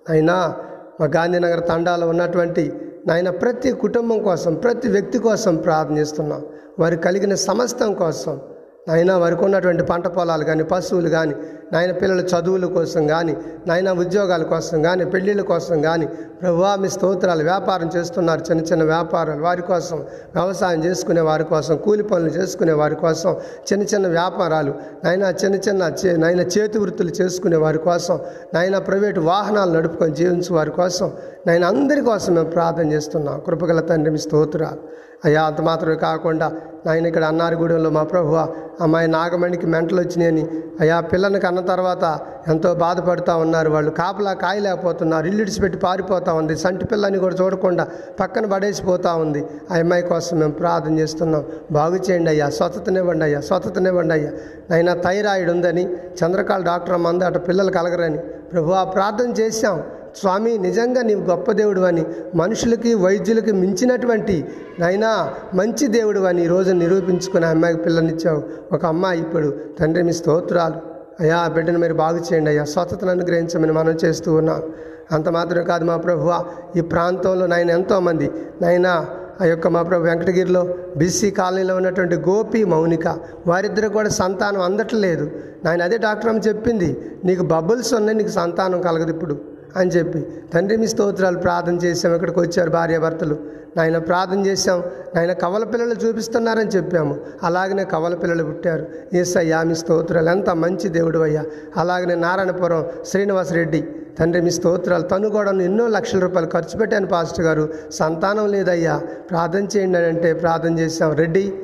అయినా మా గాంధీనగర్ తండాలో ఉన్నటువంటి నాయన ప్రతి కుటుంబం కోసం ప్రతి వ్యక్తి కోసం ప్రార్థన చేస్తున్నాం. వారు కలిగిన సమస్తం కోసం నాయన వారికి ఉన్నటువంటి పంట పొలాలు కానీ పశువులు కానీ నాయన పిల్లల చదువుల కోసం కానీ నాయన ఉద్యోగాల కోసం కానీ పెళ్ళిళ్ళ కోసం కానీ ప్రభువా మీ స్తోత్రాలు వ్యాపారం చేస్తున్నారు. చిన్న చిన్న వ్యాపారాలు వారి కోసం వ్యవసాయం చేసుకునే వారి కోసం కూలి పనులు చేసుకునే వారి కోసం చిన్న చిన్న వ్యాపారాలు నాయన చిన్న చిన్న చే నాయన చేతి వృత్తులు చేసుకునే వారి కోసం నాయన ప్రైవేటు వాహనాలు నడుపుకొని జీవించే వారి కోసం నాయన అందరి కోసం మేము ప్రార్థన చేస్తున్నాం. కృపగల తండ్రి మీ స్తోత్రాలు. అయ్యా అంత మాత్రమే కాకుండా నాయన ఇక్కడ అన్నారగూడెంలో మా ప్రభు అమ్మాయి నాగమణికి మెంటలు వచ్చినాయని. అయ్యా పిల్లని కన్న తర్వాత ఎంతో బాధపడుతూ ఉన్నారు. వాళ్ళు కాపలా కాయలేకపోతున్నారు. ఇల్లు పెట్టి పారిపోతూ ఉంది. సంటి పిల్లని కూడా చూడకుండా పక్కన పడేసిపోతూ ఉంది. ఆ అమ్మాయి కోసం మేము ప్రార్థన చేస్తున్నాం. బాగు చేయండి అయ్యా. స్వతతనివ్వండి అయ్యా. స్వతతనివ్వండి అయ్యా. నైనా థైరాయిడ్ ఉందని చంద్రకాళ డాక్టర్ అమ్మ అంది. పిల్లలు కలగరని. ప్రభు ఆ ప్రార్థన చేశాం. స్వామి నిజంగా నీవు గొప్ప దేవుడు అని మనుషులకి వైద్యులకి మించినటువంటి నైనా మంచి దేవుడు అని ఈరోజు నిరూపించుకుని ఆ అమ్మాయికి పిల్లనిచ్చావు ఒక అమ్మాయి ఇప్పుడు తండ్రి మీ స్తోత్రాలు. అయ్యా ఆ బిడ్డను మీరు బాగు చేయండి. అయ్యా స్వచ్ఛతను అనుగ్రహించమని మనం చేస్తూ ఉన్నాం. అంత మాత్రమే కాదు మా ప్రభువ ఈ ప్రాంతంలో నాయన ఎంతోమంది నైనా ఆ యొక్క మా ప్రభు వెంకటగిరిలో బీసీ కాలనీలో ఉన్నటువంటి గోపి మౌనిక వారిద్దరు కూడా సంతానం అందట్లేదు. నాయన అదే డాక్టర్ అమ్మ చెప్పింది నీకు బబుల్స్ ఉన్నాయి నీకు సంతానం కలగదు ఇప్పుడు. అని చెప్పి తండ్రి మీ స్తోత్రాలు ప్రార్థన చేసాం ఇక్కడికి వచ్చారు భార్యాభర్తలు నాయన ప్రార్థన చేశాం నాయన కవల పిల్లలు చూపిస్తున్నారని చెప్పాము. అలాగనే కవల పిల్లలు పుట్టారు. ఏసయ్యా మీ స్తోత్రాలు ఎంత మంచి దేవుడు అయ్యా. అలాగనే నారాయణపురం శ్రీనివాసరెడ్డి తండ్రి మీ స్తోత్రాలు తను కూడా ఎన్నో లక్షల రూపాయలు ఖర్చు పెట్టాను పాస్టర్ గారు. సంతానం లేదయ్యా. ప్రార్థన చేయండి అని అంటే ప్రార్థన చేశాం. రెడ్డి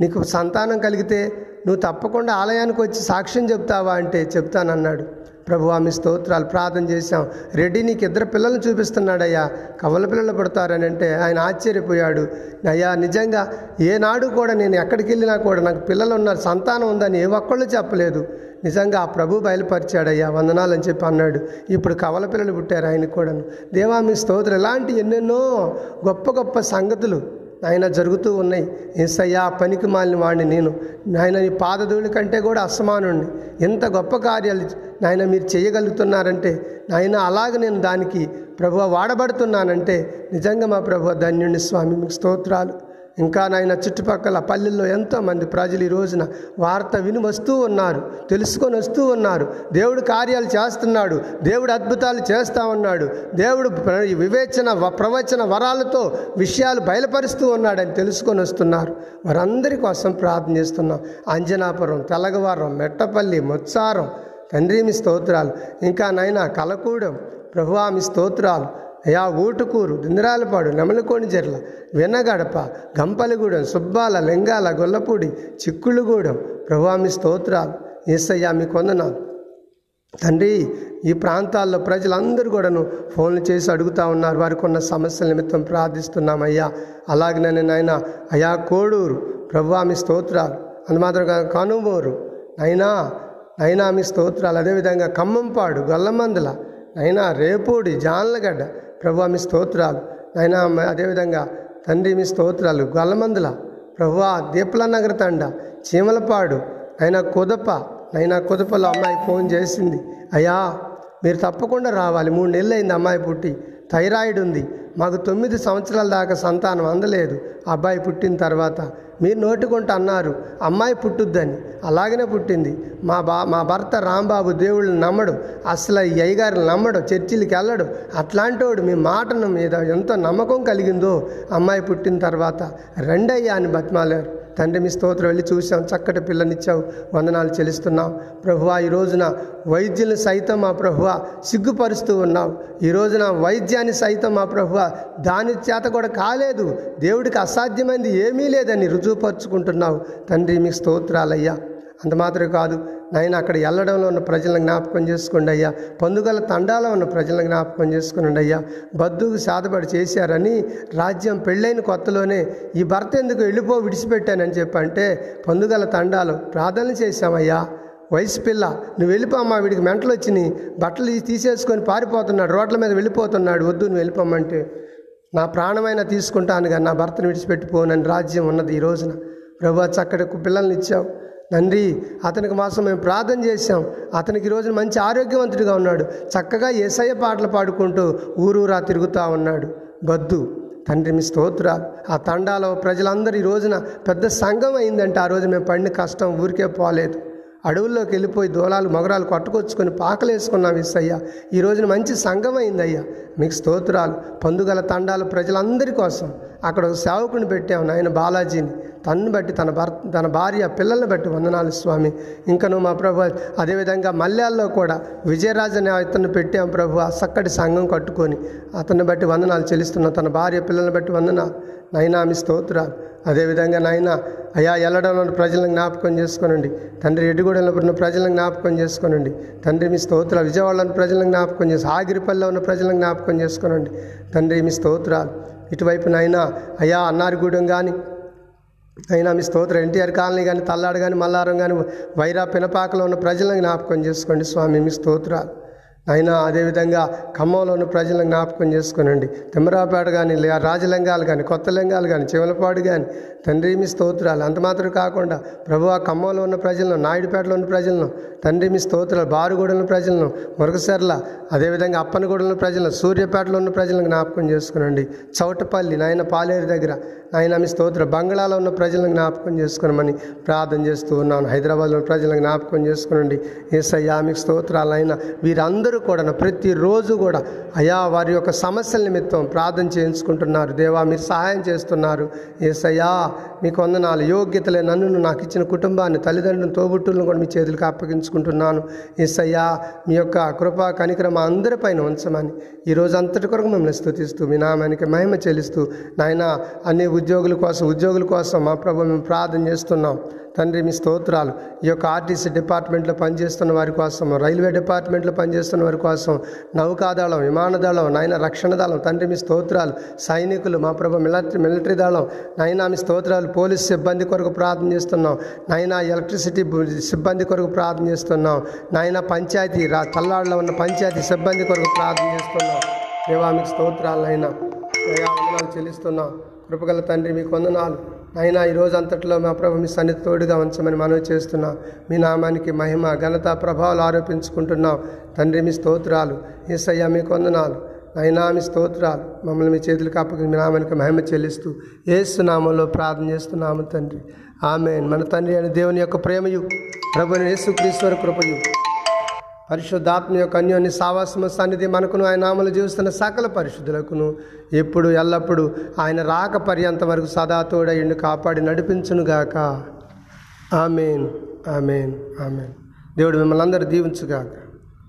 నీకు సంతానం కలిగితే నువ్వు తప్పకుండా ఆలయానికి వచ్చి సాక్ష్యం చెప్తావా అంటే చెప్తానన్నాడు. ప్రభు మీ స్తోత్రాలు ప్రార్థన చేశాం. రెడ్డి నీకు ఇద్దరు పిల్లల్ని చూపిస్తున్నాడయ్యా. కవల పిల్లలు పడతారని అంటే ఆయన ఆశ్చర్యపోయాడు. అయ్యా నిజంగా ఏనాడు కూడా నేను ఎక్కడికి వెళ్ళినా కూడా నాకు పిల్లలు ఉన్నారు సంతానం ఉందని ఏ ఒక్కళ్ళు చెప్పలేదు. నిజంగా ఆ ప్రభు బయలుపరిచాడయ్యా వందనాలు అని చెప్పి అన్నాడు. ఇప్పుడు కవల పిల్లలు పుట్టారు ఆయన కూడాను. దేవా మీ స్తోత్రం. ఇలాంటి ఎన్నెన్నో గొప్ప గొప్ప సంగతులు నాయన జరుగుతూ ఉన్నాయి. ఏసయ్యా పనికి మాలిన వాడిని నేను. నాయన నీ పాదధూళి కంటే కూడా అసమానుణ్ణి. ఎంత గొప్ప కార్యాలు నాయన మీరు చేయగలుగుతున్నారంటే నాయన అలాగ నేను దానికి ప్రభు వాడబడుతున్నానంటే నిజంగా మా ప్రభు ధన్యుణ్ణి స్వామి మీకు స్తోత్రాలు. ఇంకా నాయన చుట్టుపక్కల పల్లెల్లో ఎంతోమంది ప్రజలు ఈ రోజున వార్త విని వస్తూ ఉన్నారు తెలుసుకొని వస్తూ ఉన్నారు. దేవుడు కార్యాలు చేస్తున్నాడు దేవుడు అద్భుతాలు చేస్తూ ఉన్నాడు. దేవుడు ప్ర- వివేచన వ- ప్రవచన వరాలతో విషయాలు బయలుపరుస్తూ ఉన్నాడని తెలుసుకొని వస్తున్నారు. వారందరి కోసం ప్రార్థన చేస్తున్నాం. అంజనాపురం తెలగవారం మెట్టపల్లి ముత్సారం తండ్రి మీ స్తోత్రాలు. ఇంకా నైనా కలకూడెం ప్రభువామి స్తోత్రాలు. అయా ఊటుకూరు దిందరాలపాడు నెమలకోని చెర్ల వినగడప గంపలగూడెం సుబ్బాల లింగాల గొల్లపూడి చిక్కుళ్ళుగూడెం. ప్రభామి స్తోత్రాలు. ఏసయ్యా మీ కొందనాలు. తండ్రి ఈ ప్రాంతాల్లో ప్రజలందరూ కూడాను ఫోన్లు చేసి అడుగుతా ఉన్నారు. వారికి ఉన్న సమస్యల నిమిత్తం ప్రార్థిస్తున్నామయ్యా. అలాగనే నాయన అయా కోడూరు. ప్రభువామి స్తోత్రాలు. అందుమాత్రం కనుమూరు. నైనా నైనా మీ స్తోత్రాలు. అదేవిధంగా ఖమ్మంపాడు గొల్లమందుల అయినా రేపూడి జాన్లగడ్డ ప్రభు మీ స్తోత్రాలు. అయినా అదేవిధంగా తండ్రి మీ స్తోత్రాలు. గొల్లమందుల ప్రభువా దీపల నగర తండ చీమలపాడు అయినా కుదప నైనా కుదపలో అమ్మాయి ఫోన్ చేసింది. అయ్యా మీరు తప్పకుండా రావాలి. మూడు నెలలు అయింది అమ్మాయి పుట్టి. థైరాయిడ్ ఉంది. మాకు తొమ్మిది సంవత్సరాల దాకా సంతానం అందలేదు. అబ్బాయి పుట్టిన తర్వాత మీరు నోటుకుంటూ అన్నారు అమ్మాయి పుట్టుద్దని. అలాగనే పుట్టింది. మా బా మా భర్త రాంబాబు దేవుళ్ళని నమ్మడు అసలు ఈ అయ్యగారిని నమ్మడు చర్చిలకి వెళ్ళడు. అట్లాంటోడు మీ మాటను మీద ఎంత నమ్మకం కలిగిందో అమ్మాయి పుట్టిన తర్వాత రెండయ్యా అని బతిమాలారు. తండ్రి మీ స్తోత్రం వెళ్ళి చూసాం చక్కటి పిల్లనిచ్చావు వందనాలు చెల్లిస్తున్నాం. ప్రభువా ఈ రోజున వైద్యులను సైతం మా ప్రభువ సిగ్గుపరుస్తూ ఉన్నావు ఈ రోజున వైద్యాన్ని సైతం మా ప్రభువ దాని చేత కూడా కాలేదు. దేవుడికి అసాధ్యమైంది ఏమీ లేదని రుజువుపరుచుకుంటున్నావు. తండ్రి మీ స్తోత్రాలయ్యా. అంత మాత్రమే కాదు నాయన అక్కడ వెళ్ళడంలో ఉన్న ప్రజలను జ్ఞాపకం చేసుకోండి అయ్యా. పందుగల తండాలో ఉన్న ప్రజలను జ్ఞాపకం చేసుకోండి అయ్యా. బద్దుకు సాధపడి చేశారని రాజ్యం పెళ్ళైన కొత్తలోనే ఈ భర్త ఎందుకు వెళ్ళిపో విడిచిపెట్టానని చెప్పంటే పందుగల తండాలు ప్రార్థన చేశామయ్యా. వయసు పిల్ల నువ్వు వెళ్ళిపోమ్మా వీడికి మెంటలు వచ్చినాయి. బట్టలు తీసేసుకొని పారిపోతున్నాడు రోడ్ల మీద వెళ్ళిపోతున్నాడు వద్దు నువ్వు వెళ్ళిపోమంటే. నా ప్రాణమైనా తీసుకుంటాను కానీ నా భర్తను విడిచిపెట్టిపోనని రాజ్యం ఉన్నది ఈ రోజున. ప్రభు చక్కటి పిల్లల్ని ఇచ్చావు. తండ్రి అతనికి మాసం మేము ప్రార్థన చేశాం. అతనికి ఈరోజు మంచి ఆరోగ్యవంతుడిగా ఉన్నాడు. చక్కగా ఏసయ్య పాటలు పాడుకుంటూ ఊరూరా తిరుగుతూ ఉన్నాడు. బద్దు తండ్రి మీ స్తోత్రాలు ఆ తండాలో ప్రజలందరూ ఈ రోజున పెద్ద సంఘం అయిందంటే ఆ రోజు మేము పడిన కష్టం ఊరికే పోలేదు. అడవుల్లోకి వెళ్ళిపోయి దూలాలు మొగరాలు కొట్టుకొచ్చుకొని పాకలేసుకున్నాం వేసుకున్నాం ఈ రోజున మంచి సంఘం అయిందయ్యా. మీకు స్తోత్రాలు. పందుగల తండాలు ప్రజలందరి కోసం. అక్కడ ఒక సేవకుని పెట్టాము నాయన బాలాజీని. తన్ను బట్టి తన భర్త తన భార్య పిల్లల్ని బట్టి వందనాలు స్వామి. ఇంకను మా ప్రభు అదేవిధంగా మల్యాల్లో కూడా విజయరాజు అనే ఇతన్ని పెట్టాం ప్రభు ఆ చక్కటి సంఘం కట్టుకొని. అతన్ని బట్టి వందనాలు చెల్లిస్తున్న తన భార్య పిల్లల్ని బట్టి వందనాలు. నైనా మీ స్తోత్రాలు. అదేవిధంగా నాయన అయా ఎల్లడంలో ప్రజలను జ్ఞాపకం చేసుకోనండి. తండ్రి ఎడ్డుగూడెంలో ఉన్న ప్రజలను జ్ఞాపకం చేసుకోనండి. తండ్రి మీ స్తోత్ర విజయవాడలో ఉన్న ప్రజలను జ్ఞాపకం చేసి ఆగిరిపల్లిలో ఉన్న ప్రజలను జ్ఞాపకం చేసుకోనండి. తండ్రి మీ స్తోత్రాలు. ఇటువైపు నైనా అయ్యా అన్నారిగూడెం కానీ అయినా మీ స్తోత్రం ఎన్టీఆర్ కాలనీ కానీ తల్లాడు కానీ మల్లారం కానీ వైరా పినపాకలో ఉన్న ప్రజలను జ్ఞాపకం చేసుకోండి స్వామి మీ స్తోత్రాలు. అయినా అదేవిధంగా ఖమ్మంలో ఉన్న ప్రజలను జ్ఞాపకం చేసుకునండి. తిమ్మరాపేట కానీ లే- రాజలింగాలు కానీ కొత్త లింగాలు కానీ చివలపాడు కానీ తండ్రి మీ స్తోత్రాలు. అంత మాత్రం కాకుండా ప్రభు ఆ ఖమ్మంలో ఉన్న ప్రజలను నాయుడుపేటలో ఉన్న ప్రజలను తండ్రి మీ స్తోత్రాలు బారుగూడలో ప్రజలను మురగసెర్ల అదేవిధంగా అప్పనగూడలో ప్రజలను సూర్యపేటలో ఉన్న ప్రజలను జ్ఞాపకం చేసుకునండి. చౌటపల్లి నాయన పాలేరు దగ్గర నాయన మీ స్తోత్ర బంగ్లాలో ఉన్న ప్రజలను జ్ఞాపకం చేసుకునమని ప్రార్థన చేస్తూ ఉన్నాను. హైదరాబాద్లో ఉన్న ప్రజలను జ్ఞాపకం చేసుకునండి. ఏసయ్యా మీకు స్తోత్రాలు అయినా అందరూ కూడా ప్రతిరోజు కూడా అయా వారి యొక్క సమస్యల నిమిత్తం ప్రార్థన చేయించుకుంటున్నారు. దేవా మీరు సహాయం చేస్తున్నారు. ఏసయ్యా మీకు వందనాలు. యోగ్యతలే నన్ను నాకు ఇచ్చిన కుటుంబాన్ని తల్లిదండ్రులను తోబుట్టులను కూడా మీ చేతులకు అప్పగించుకుంటున్నాను. ఏసయ్యా మీ యొక్క కృపా కనికరం అందరిపైన ఉంచమని ఈ రోజు అంతటి కొరకు మిమ్మల్ని స్థుతిస్తూ మీ నామానికి మహిమ చెల్లిస్తూ నాయన అన్ని ఉద్యోగుల కోసం ఉద్యోగుల కోసం మా ప్రభు మేము ప్రార్థన చేస్తున్నాం. తండ్రి మీ స్తోత్రాలు. ఈ యొక్క ఆర్టీసీ డిపార్ట్మెంట్లో పనిచేస్తున్న వారి కోసం రైల్వే డిపార్ట్మెంట్లో పనిచేస్తున్న వారి కోసం నౌకాదళం విమానదళం నాయన రక్షణ దళం తండ్రి మీ స్తోత్రాలు సైనికులు మా ప్రభు మిలిటరీ మిలిటరీ దళం నైనా మీ స్తోత్రాలు పోలీస్ సిబ్బంది కొరకు ప్రార్థన చేస్తున్నాం. నైనా ఎలక్ట్రిసిటీ సిబ్బంది కొరకు ప్రార్థన చేస్తున్నాం. నాయన పంచాయతీ రా తల్లాడులో ఉన్న పంచాయతీ సిబ్బంది కొరకు ప్రార్థన చేస్తున్నాం. దేవా మీకు స్తోత్రాలు అయినా చెల్లిస్తున్నాం. కృపగల తండ్రి మీకు వందనాలు. అయినా ఈ రోజు అంతట్లో మా ప్రభు మీ సన్నిధి తోడుగా ఉంచమని మనవి చేస్తున్నాం. మీ నామానికి మహిమ ఘనత ప్రభావాలు ఆరోపించుకుంటున్నాం. తండ్రి మీ స్తోత్రాలు. ఏసయ్యా మీ కొందనాలు అయినా మీ స్తోత్రాలు. మమ్మల్ని మీ చేతులకు అప్పకి మీ నామానికి మహిమ చెల్లిస్తూ ఏసు నామంలో ప్రార్థన చేస్తున్నాము తండ్రి. ఆమె మన తండ్రి అయిన దేవుని యొక్క ప్రేమయు ప్రభుని యేసుక్రీశ్వర కృపయు. పరిశుద్ధాత్మ యొక్క అన్యోన్య సావాసమ సన్నిధి మనకును ఆయన నామలు జీవిస్తున్న సకల పరిశుద్ధులకును. ఎప్పుడు ఎల్లప్పుడూ ఆయన రాక పర్యంత వరకు సదా తోడయుండి కాపాడి నడిపించునుగాక ఆమెన్ ఆమెన్ ఆమెన్. దేవుడు మిమ్మల్ని అందరూ దీవించుగాక.